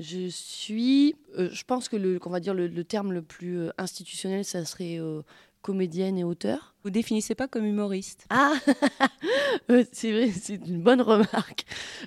Je suis, euh, je pense que le, qu'on va dire le, le terme le plus euh, institutionnel, ça serait euh, comédienne et auteur. Vous définissez pas comme humoriste Ah, c'est vrai, c'est une bonne remarque.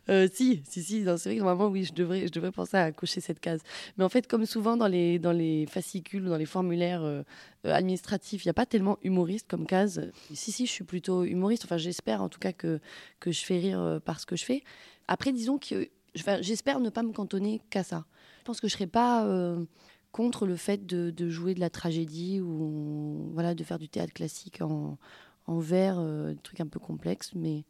Euh, si, si, si, c'est vrai que normalement, oui, je devrais, je devrais penser à cocher cette case. Mais en fait, comme souvent dans les, dans les fascicules ou dans les formulaires euh, administratifs, il n'y a pas tellement humoriste comme case. Si, si, je suis plutôt humoriste. Enfin, j'espère en tout cas que, que je fais rire par ce que je fais. Après, disons que j'espère ne pas me cantonner qu'à ça. Je pense que je serai pas euh, contre le fait de, jouer de la tragédie ou voilà, de faire du théâtre classique en, en vers, euh, des trucs un peu complexes. Mais,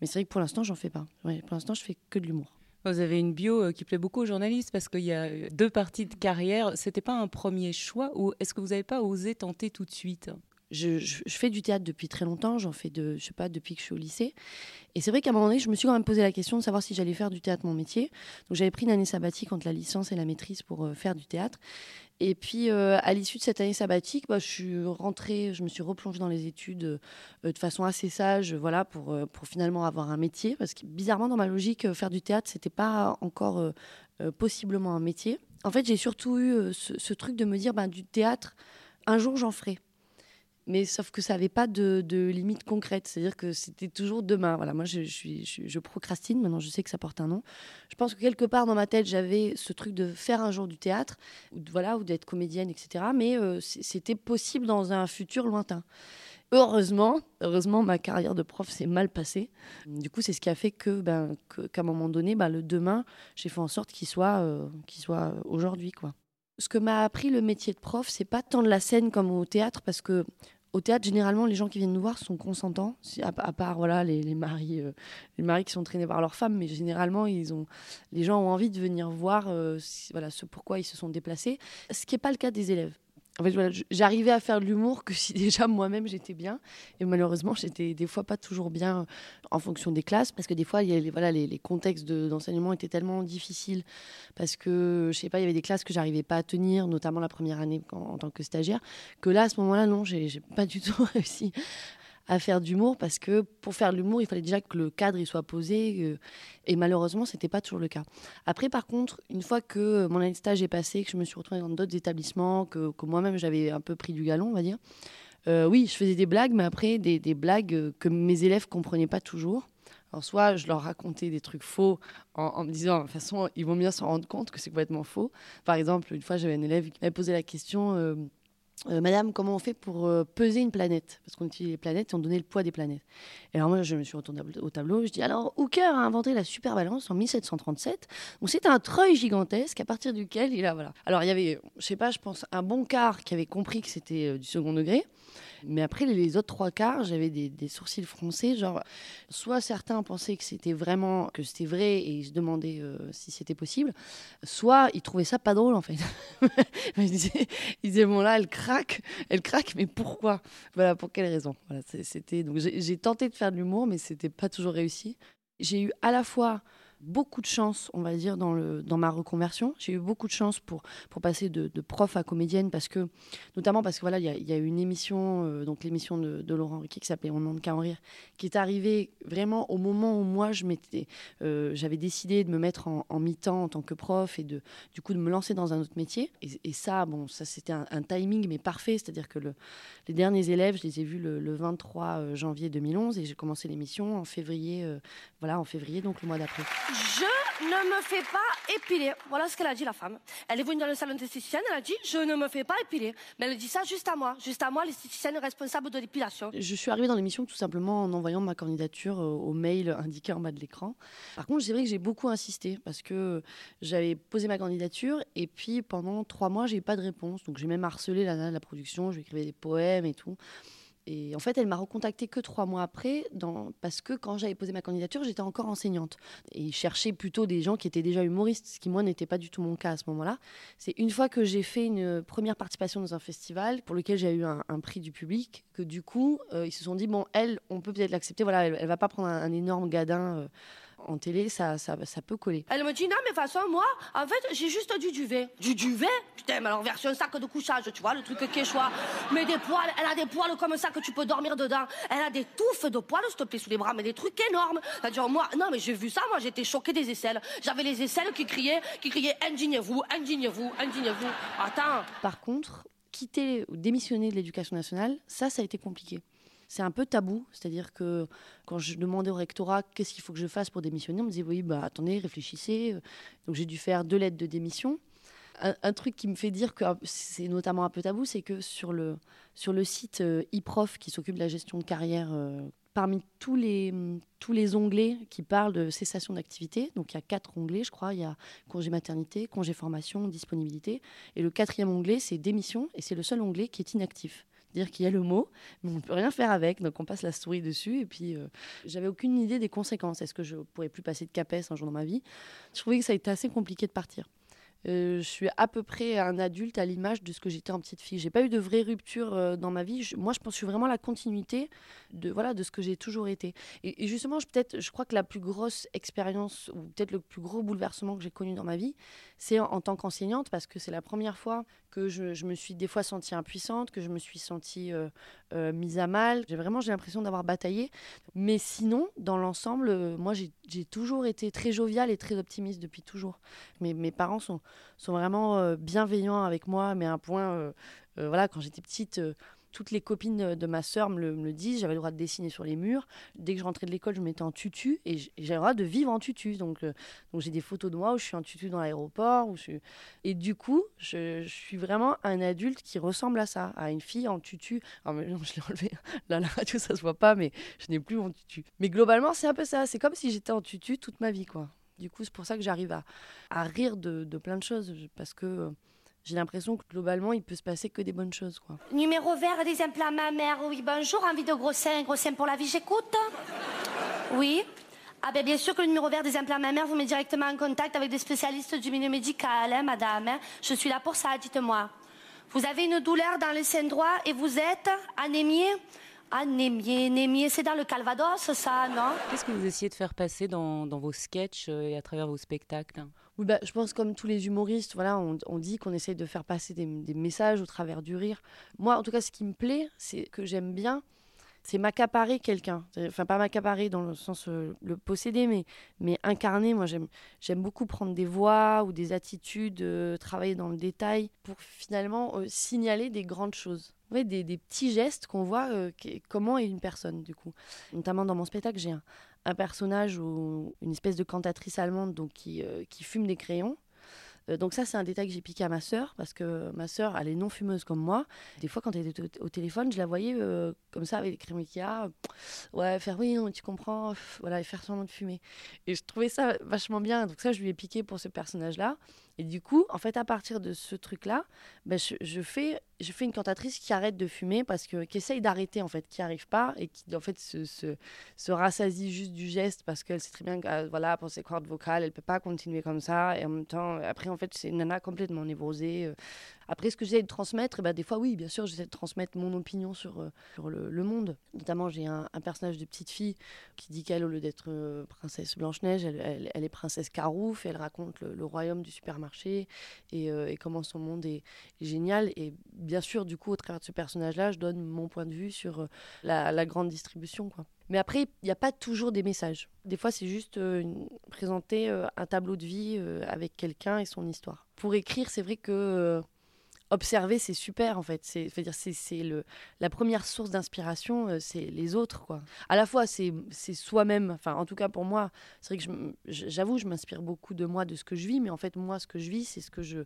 mais c'est vrai que pour l'instant, j'en fais pas. Pour l'instant, je fais que de l'humour. Vous avez une bio euh, qui plaît beaucoup aux journalistes parce qu'il y a euh, deux parties de carrière. C'était pas un premier choix ou est-ce que vous n'avez pas osé tenter tout de suite? Je, fais du théâtre depuis très longtemps. J'en fais pas, depuis que je suis au lycée. Et c'est vrai qu'à un moment donné, je me suis quand même posé la question de savoir si j'allais faire du théâtre mon métier. Donc j'avais pris une année sabbatique entre la licence et la maîtrise pour euh, faire du théâtre. Et puis euh, à l'issue de cette année sabbatique, bah, je suis rentrée, je me suis replongée dans les études euh, de façon assez sage, voilà, pour, finalement avoir un métier. Parce que bizarrement, dans ma logique, faire du théâtre, c'était pas encore possiblement un métier. En fait, j'ai surtout eu ce, ce truc de me dire, bah, du théâtre, un jour j'en ferai. Mais sauf que ça n'avait pas de, de limite concrète, c'est-à-dire que c'était toujours demain. Voilà, moi je, je je, je procrastine, maintenant je sais que ça porte un nom. Je pense que quelque part dans ma tête j'avais ce truc de faire un jour du théâtre, ou, voilà, ou d'être comédienne, etc. Mais euh, c'était possible dans un futur lointain. Heureusement, heureusement, ma carrière de prof s'est mal passée. Du coup, c'est ce qui a fait que, ben, qu'à un moment donné, ben, le demain, j'ai fait en sorte qu'il soit, euh, qu'il soit aujourd'hui, quoi. Ce que m'a appris le métier de prof, c'est pas tant de la scène comme au théâtre, parce que au théâtre, généralement, les gens qui viennent nous voir sont consentants, à, part voilà les, maris, euh, les maris qui sont traînés par leurs femmes, mais généralement, les gens ont envie de venir voir, euh, voilà, ce pourquoi ils se sont déplacés. Ce qui n'est pas le cas des élèves. En j'arrivais à faire de l'humour que si déjà moi-même j'étais bien, et malheureusement, j'étais des fois pas toujours bien en fonction des classes, parce que des fois, les, voilà, les, contextes de- d'enseignement étaient tellement difficiles parce que je sais pas, il y avait des classes que j'arrivais pas à tenir, notamment la première année en, en tant que stagiaire, que là à ce moment-là non, j'ai pas du tout réussi à faire d'humour parce que pour faire de l'humour, il fallait déjà que le cadre il soit posé euh, et malheureusement, c'était pas toujours le cas. Après par contre, une fois que mon année de stage est passée, que je me suis retrouvée dans d'autres établissements, que, moi-même j'avais un peu pris du galon, on va dire. euh, oui, je faisais des blagues, mais après des, blagues euh, que mes élèves comprenaient pas toujours. Alors soit je leur racontais des trucs faux en, me disant de toute façon ils vont bien se rendre compte que c'est complètement faux. Par exemple, une fois j'avais un élève qui m'avait posé la question euh, Euh, Madame, comment on fait pour euh, peser une planète? Parce qu'on utilise les planètes et on donnait le poids des planètes. Et alors moi, je me suis retournée au tableau, je dis alors, Hooker a inventé la super balance en 1737. Donc c'est un treuil gigantesque à partir duquel il a voilà. Alors il y avait, je sais pas, je pense un bon quart qui avait compris que c'était euh, du second degré. Mais après, les, autres trois quarts, j'avais des, sourcils froncés. Genre, soit certains pensaient que c'était vraiment, que c'était vrai et ils se demandaient euh, si c'était possible, soit ils trouvaient ça pas drôle en fait. ils, disaient, ils disaient, bon là, elle craque, elle craque, mais pourquoi? Voilà, pour quelle raison? Voilà, C'était donc j'ai tenté de faire de l'humour, mais c'était pas toujours réussi. J'ai eu à la fois beaucoup de chance, on va dire, dans, ma reconversion. J'ai eu beaucoup de chance pour, passer de, prof à comédienne, parce que, notamment parce que voilà, il y, a- y une émission, euh, donc l'émission de, Laurent Ruquier qui s'appelait On n'en qu'à en rire, qui est arrivée vraiment au moment où moi je euh, j'avais décidé de me mettre en, mi-temps en tant que prof et de, du coup de me lancer dans un autre métier. Et, ça, bon, ça c'était un, timing mais parfait, c'est-à-dire que le, les derniers élèves, je les ai vus le, le 23 janvier 2011 et j'ai commencé l'émission en février, euh, voilà, en février, donc le mois d'après. Je ne me fais pas épiler. Voilà ce qu'elle a dit, la femme. Elle est venue dans le salon d'esthéticienne, elle a dit Je ne me fais pas épiler. Mais elle dit ça juste à moi. Juste à moi, l'esthéticienne responsable de l'épilation. Je suis arrivée dans l'émission tout simplement en envoyant ma candidature euh, au mail indiqué en bas de l'écran. Par contre, c'est vrai que j'ai beaucoup insisté parce que j'avais posé ma candidature et puis pendant trois mois, j'ai eu pas de réponse. Donc j'ai même harcelé la la production, je écrivais des poèmes et tout. Et en fait, elle m'a recontacté que trois mois après, parce que quand j'avais posé ma candidature, j'étais encore enseignante. Et ils cherchaient plutôt des gens qui étaient déjà humoristes, ce qui, moi, n'était pas du tout mon cas à ce moment-là. C'est une fois que j'ai fait une première participation dans un festival, pour lequel j'ai eu un, prix du public, que du coup, euh, ils se sont dit, bon, elle, on peut peut-être l'accepter. Voilà, elle, elle va pas prendre un, un énorme gadin. euh, en télé, ça, ça, ça peut coller. Elle me dit non, mais de toute façon, moi, en fait, j'ai juste du duvet. Du duvet? Putain, mais alors version sac de couchage, tu vois, le truc quechua. Mais des poils, elle a des poils comme ça que tu peux dormir dedans. Elle a des touffes de poils, s'il te plaît, sous les bras, mais des trucs énormes. Elle dit, moi, non, mais j'ai vu ça, moi, j'étais choquée des aisselles. J'avais les aisselles qui criaient, qui criaient, indignez-vous, indignez-vous, indignez-vous. Attends. Par contre, quitter ou démissionner de l'éducation nationale, ça, ça a été compliqué c'est un peu tabou. C'est-à-dire que quand je demandais au rectorat qu'est-ce qu'il faut que je fasse pour démissionner, on me disait oui, bah attendez, réfléchissez. Donc j'ai dû faire deux lettres de démission. Un, truc qui me fait dire que c'est notamment un peu tabou, c'est que sur le, sur le site euh, e-prof qui s'occupe de la gestion de carrière, euh, parmi tous les, tous les onglets qui parlent de cessation d'activité, donc il y a quatre onglets, je crois, il y a congé maternité, congé formation, disponibilité, et le quatrième onglet, c'est démission, et c'est le seul onglet qui est inactif dire qu'il y a le mot, mais on ne peut rien faire avec, donc on passe la souris dessus. Et puis, euh, j'avais aucune idée des conséquences. Est-ce que je pourrais plus passer de CAPES un jour dans ma vie? Je trouvais que ça a été assez compliqué de partir. Euh, je suis à peu près un adulte à l'image de ce que j'étais en petite fille. J'ai pas eu de vraie rupture euh, dans ma vie. moi, je pense que je suis vraiment la continuité de voilà de ce que j'ai toujours été. Et, justement, je, peut-être, je crois que la plus grosse expérience ou peut-être le plus gros bouleversement que j'ai connu dans ma vie, c'est en, tant qu'enseignante parce que c'est la première fois que je, me suis des fois sentie impuissante, que je me suis sentie euh, mise à mal. J'ai vraiment j'ai l'impression d'avoir bataillé. Mais sinon, dans l'ensemble, moi, j'ai toujours été très joviale et très optimiste depuis toujours. Mes, mes parents sont sont vraiment euh, bienveillants avec moi, mais à un point, euh, euh, voilà, quand j'étais petite, toutes les copines de ma sœur me le, disent, j'avais le droit de dessiner sur les murs. Dès que je rentrais de l'école, je me mettais en tutu et j'ai le droit de vivre en tutu. Donc, donc j'ai des photos de moi où je suis en tutu dans l'aéroport. Et du coup, je, suis vraiment un adulte qui ressemble à ça, à une fille en tutu. Alors, non, je l'ai enlevé. Là, la radio, ça se voit pas, mais je n'ai plus mon tutu. Mais globalement, c'est un peu ça. C'est comme si j'étais en tutu toute ma vie, quoi. Du coup, c'est pour ça que j'arrive à, à, rire de, de, plein de choses, parce que euh, j'ai l'impression que globalement, il peut se passer que des bonnes choses. Quoi. Numéro vert des implants mammaires, oui, bonjour, envie de gros seins, gros seins pour la vie, j'écoute. Oui. Ah ben bien sûr que le numéro vert des implants mammaires vous met directement en contact avec des spécialistes du milieu médical, hein, madame. Hein. Je suis là pour ça, dites-moi. Vous avez une douleur dans le sein droit et vous êtes anémié Némier, Némier, c'est dans le Calvados, ça, non? Qu'est-ce que vous essayez de faire passer dans, dans vos sketchs euh, et à travers vos spectacles oui, bah, je pense comme tous les humoristes, voilà, on, dit qu'on essaye de faire passer des, messages au travers du rire. Moi, en tout cas, ce qui me plaît, c'est que j'aime bien, c'est m'accaparer quelqu'un. Enfin, pas m'accaparer dans le sens euh, le posséder, mais, mais incarner. Moi, j'aime, beaucoup prendre des voix ou des attitudes, euh, travailler dans le détail pour finalement signaler des grandes choses des, des, petits gestes qu'on voit euh, comment est une personne, du coup. Notamment dans mon spectacle, j'ai un, un, personnage ou une espèce de cantatrice allemande donc, qui, euh, qui fume des crayons. Euh, donc ça, c'est un détail que j'ai piqué à ma sœur, parce que ma sœur, elle est non fumeuse comme moi. Des fois, quand elle était au, téléphone, je la voyais comme ça, avec des crayons Ikea, ouais, faire oui, tu comprends, voilà, et faire semblant de fumer. Et je trouvais ça vachement bien. Donc ça, je lui ai piqué pour ce personnage-là. Et du coup, en fait, à partir de ce truc-là, ben, je, je, fais je fais une cantatrice qui arrête de fumer parce que qui essaye d'arrêter en fait, qui arrive pas et qui en fait se, se, se rassasie juste du geste parce qu'elle sait très bien que euh, voilà pour ses cordes vocales, elle peut pas continuer comme ça et en même temps après en fait c'est une nana complètement névrosée. Euh. Après ce que j'essaie de transmettre, et ben, des fois oui bien sûr j'essaie de transmettre mon opinion sur euh, sur le, monde. Notamment j'ai un, personnage de petite fille qui dit qu'elle au lieu d'être princesse Blanche Neige, elle, elle, est princesse Carouf et elle raconte le, royaume du supermarché et, et comment son monde est, génial et bien sûr, du coup, au travers de ce personnage-là, je donne mon point de vue sur euh, la, grande distribution. Mais après, il n'y a pas toujours des messages. Des fois, c'est juste euh, présenter euh, un tableau de vie avec quelqu'un et son histoire. Pour écrire, c'est vrai que observer, c'est super en fait. C'est, c'est, le, la première source d'inspiration, c'est les autres quoi. À la fois, c'est, soi-même. Enfin, en tout cas pour moi, c'est vrai que j'avoue, je m'inspire beaucoup de moi, de ce que je vis, mais en fait, moi, ce que je vis, c'est ce que je,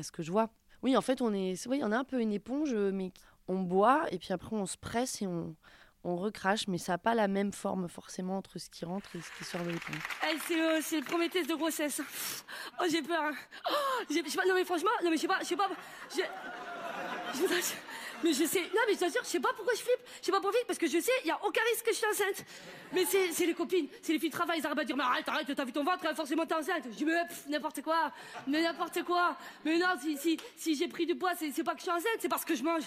ce que je vois. Oui, en fait, on est, oui, on a un peu une éponge, mais on boit et puis après on se presse et on, on recrache, mais ça n'a pas la même forme forcément entre ce qui rentre et ce qui sort de l'éponge. c'est euh, le premier test de grossesse. Oh, j'ai peur. Hein. Oh, pas, non mais franchement, non mais je sais pas, je sais pas, je, mais je sais, non mais je t'assure, je sais pas pourquoi je flippe, je sais pas pourquoi, parce que je sais, il y a aucun risque que je suis enceinte. Mais c'est, les copines, c'est les filles de travail, ils arrivent à dire, mais arrête, arrête, t'as vu ton ventre, forcément t'es enceinte. Je dis, mais n'importe quoi, mais n'importe quoi. Mais non, si, si, si j'ai pris du poids, c'est pas que je suis enceinte, c'est parce que je mange.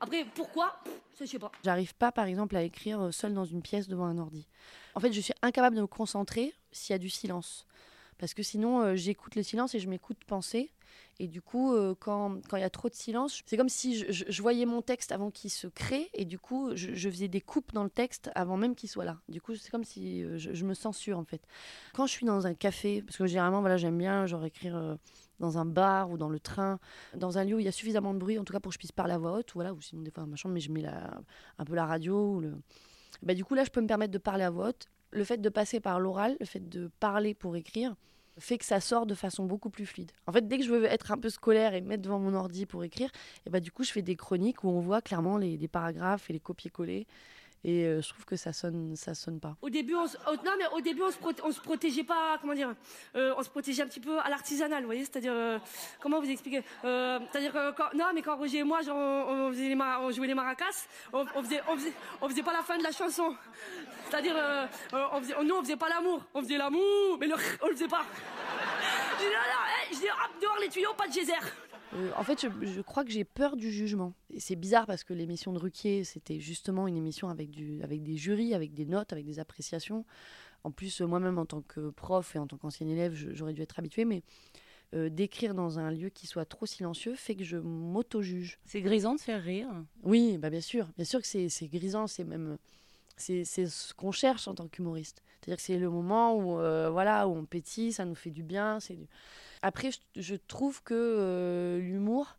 Après, pourquoi? Je sais pas. J'arrive pas, par exemple, à écrire euh, seule dans une pièce devant un ordi. En fait, je suis incapable de me concentrer s'il y a du silence. Parce que sinon, euh, j'écoute le silence et je m'écoute penser. Et du coup, euh, quand il y a trop de silence, c'est comme si je, voyais mon texte avant qu'il se crée. Et du coup, je, faisais des coupes dans le texte avant même qu'il soit là. Du coup, c'est comme si je, me censure, en fait. Quand je suis dans un café, parce que généralement, voilà, j'aime bien genre écrire dans un bar ou dans le train, dans un lieu où il y a suffisamment de bruit, en tout cas pour que je puisse parler à voix haute, ou, voilà, ou sinon des fois dans ma chambre, mais je mets un peu la radio. Le... bah, du coup, là, je peux me permettre de parler à voix haute. Le fait de passer par l'oral, le fait de parler pour écrire, fait que ça sort de façon beaucoup plus fluide. En fait, dès que je veux être un peu scolaire et me mettre devant mon ordi pour écrire, et bah, du coup, je fais des chroniques où on voit clairement les, les paragraphes et les copier-coller. Et euh, je trouve que ça sonne, ça sonne pas. Au début, on au- non, mais au début, on se, on se protégeait pas, comment dire, euh, on se protégeait un petit peu à l'artisanal, vous voyez, c'est-à-dire, euh, comment vous expliquer, euh, c'est-à-dire que non, mais quand Roger et moi, genre, on, faisait les on jouait les maracas, on, on faisait, on faisait, on faisait pas la fin de la chanson, c'est-à-dire, euh, on faisait, nous, on faisait pas l'amour, on faisait l'amour, mais le, on le faisait pas. Je dis, non, non, hey, je dis, hop, dehors les tuyaux, pas de geyser. Euh, en fait, je, je crois que j'ai peur du jugement. Et c'est bizarre parce que l'émission de Ruquier, c'était justement une émission avec, du, avec des jurys, avec des notes, avec des appréciations. En plus, euh, moi-même, en tant que prof et en tant qu'ancien élève, j'aurais dû être habituée. Mais euh, d'écrire dans un lieu qui soit trop silencieux fait que je m'auto-juge. C'est grisant de faire rire. Oui, bah bien sûr. Bien sûr que c'est grisant, c'est même c'est c'est ce qu'on cherche en tant qu'humoriste. C'est-à-dire que c'est le moment où euh, voilà où on pétille, ça nous fait du bien. C'est du... Après, je, trouve que euh, l'humour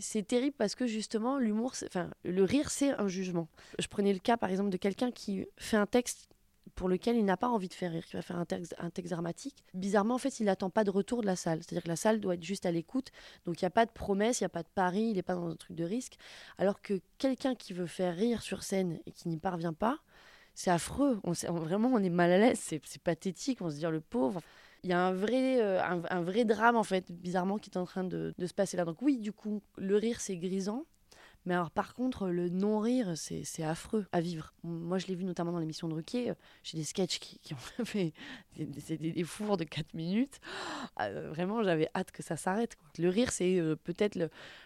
c'est terrible parce que justement l'humour, enfin le rire, c'est un jugement. Je prenais le cas par exemple de quelqu'un qui fait un texte pour lequel il n'a pas envie de faire rire, qui va faire un texte, dramatique. Bizarrement, en fait, il n'attend pas de retour de la salle. C'est-à-dire que la salle doit être juste à l'écoute. Donc, il n'y a pas de promesse, il n'y a pas de pari, il n'est pas dans un truc de risque. Alors que quelqu'un qui veut faire rire sur scène et qui n'y parvient pas, c'est affreux. On, vraiment, on est mal à l'aise. C'est c'est pathétique. On se dit, le pauvre. Il y a un vrai, euh, un, vrai drame, en fait, bizarrement, qui est en train de, se passer là. Donc, oui, du coup, le rire, c'est grisant. Mais alors, par contre, le non-rire, c'est affreux à vivre. Moi, je l'ai vu notamment dans l'émission de Ruquier. J'ai des sketchs qui, ont fait des, fours de 4 minutes. Euh, vraiment, j'avais hâte que ça s'arrête. Le rire, c'est euh, peut-être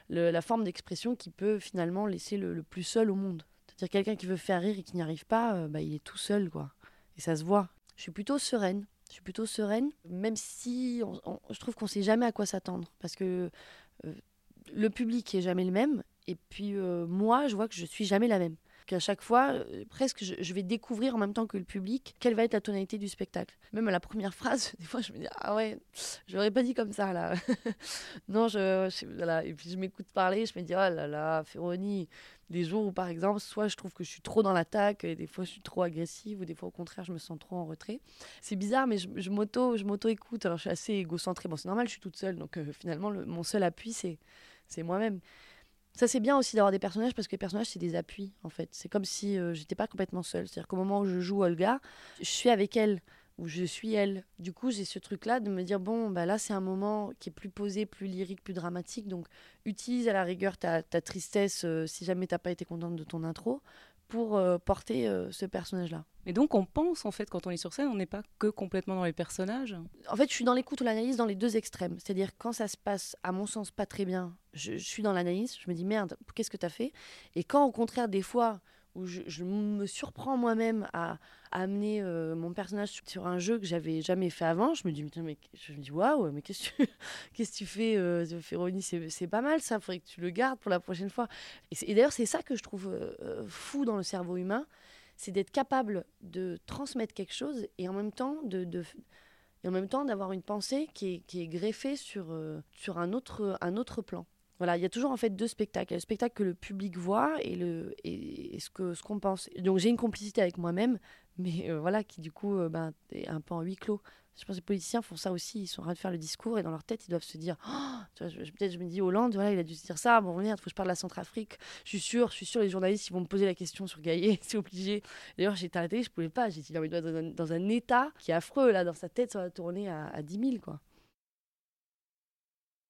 la forme d'expression qui peut finalement laisser le, plus seul au monde. C'est-à-dire quelqu'un qui veut faire rire et qui n'y arrive pas, bah, il est tout seul, quoi. Et ça se voit. Je suis plutôt sereine. Je suis plutôt sereine, même si je trouve qu'on sait jamais à quoi s'attendre. Parce que euh, le public est jamais le même. Et puis euh, moi, je vois que je suis jamais la même. Qu'à chaque fois, euh, presque, je, je vais découvrir en même temps que le public quelle va être la tonalité du spectacle. Même à la première phrase, des fois, je me dis ah ouais, je l'aurais pas dit comme ça là. non, je, je- voilà. Et puis je m'écoute parler, je me dis oh là là, Féronie. Des jours où par exemple, soit je trouve que je suis trop dans l'attaque, et des fois je suis trop agressive, ou des fois au contraire je me sens trop en retrait. C'est bizarre, mais je, je m'auto, je m'auto écoute. Alors je suis assez égocentrée. Bon, c'est normal, je suis toute seule, donc euh, finalement le- mon seul appui c'est c'est moi-même. Ça, c'est bien aussi d'avoir des personnages parce que les personnages, c'est des appuis, en fait. C'est comme si euh, j'étais pas complètement seule. C'est-à-dire qu'au moment où je joue Olga, je suis avec elle ou je suis elle. Du coup, j'ai ce truc-là de me dire bon, bah là, c'est un moment qui est plus posé, plus lyrique, plus dramatique. Donc, utilise à la rigueur ta, ta tristesse euh, si jamais t'as pas été contente de ton intro pour euh, porter euh, ce personnage-là. Mais donc on pense en fait quand on est sur scène, on n'est pas que complètement dans les personnages. En fait, je suis dans l'écoute ou l'analyse dans les deux extrêmes. C'est-à-dire quand ça se passe, à mon sens, pas très bien, je, je suis dans l'analyse, je me dis merde, qu'est-ce que tu as fait? Et quand au contraire, des fois, où je, me surprends moi-même à, amener euh, mon personnage sur, un jeu que j'avais jamais fait avant, je me dis, mais, je me dis waouh, mais qu'est-ce que tu, fais, euh, Féronie C'est pas mal ça, faudrait que tu le gardes pour la prochaine fois. Et, d'ailleurs, c'est ça que je trouve euh, euh, fou dans le cerveau humain, c'est d'être capable de transmettre quelque chose et en même temps de, en même temps d'avoir une pensée qui est, qui est greffée sur, sur un, autre, un autre plan. Voilà, il y a toujours en fait deux spectacles. Il y a le spectacle que le public voit et, le, et, ce qu'on ce qu'on pense. Donc j'ai une complicité avec moi-même, mais euh, voilà, qui du coup euh, ben, est un peu en huis clos. Je pense que les politiciens font ça aussi. Ils sont en train de faire le discours et dans leur tête, ils doivent se dire Oh Peut-être je me dis Hollande, voilà, il a dû se dire ça. Bon, merde, faut que je parle de la Centrafrique. Je suis sûre, je suis sûre, les journalistes, ils vont me poser la question sur Gaillet, c'est obligé. D'ailleurs, j'étais à la télé, je pouvais pas. Il doit être dans un, dans un état qui est affreux, là, dans sa tête, ça va tourner à, à 10 000, quoi.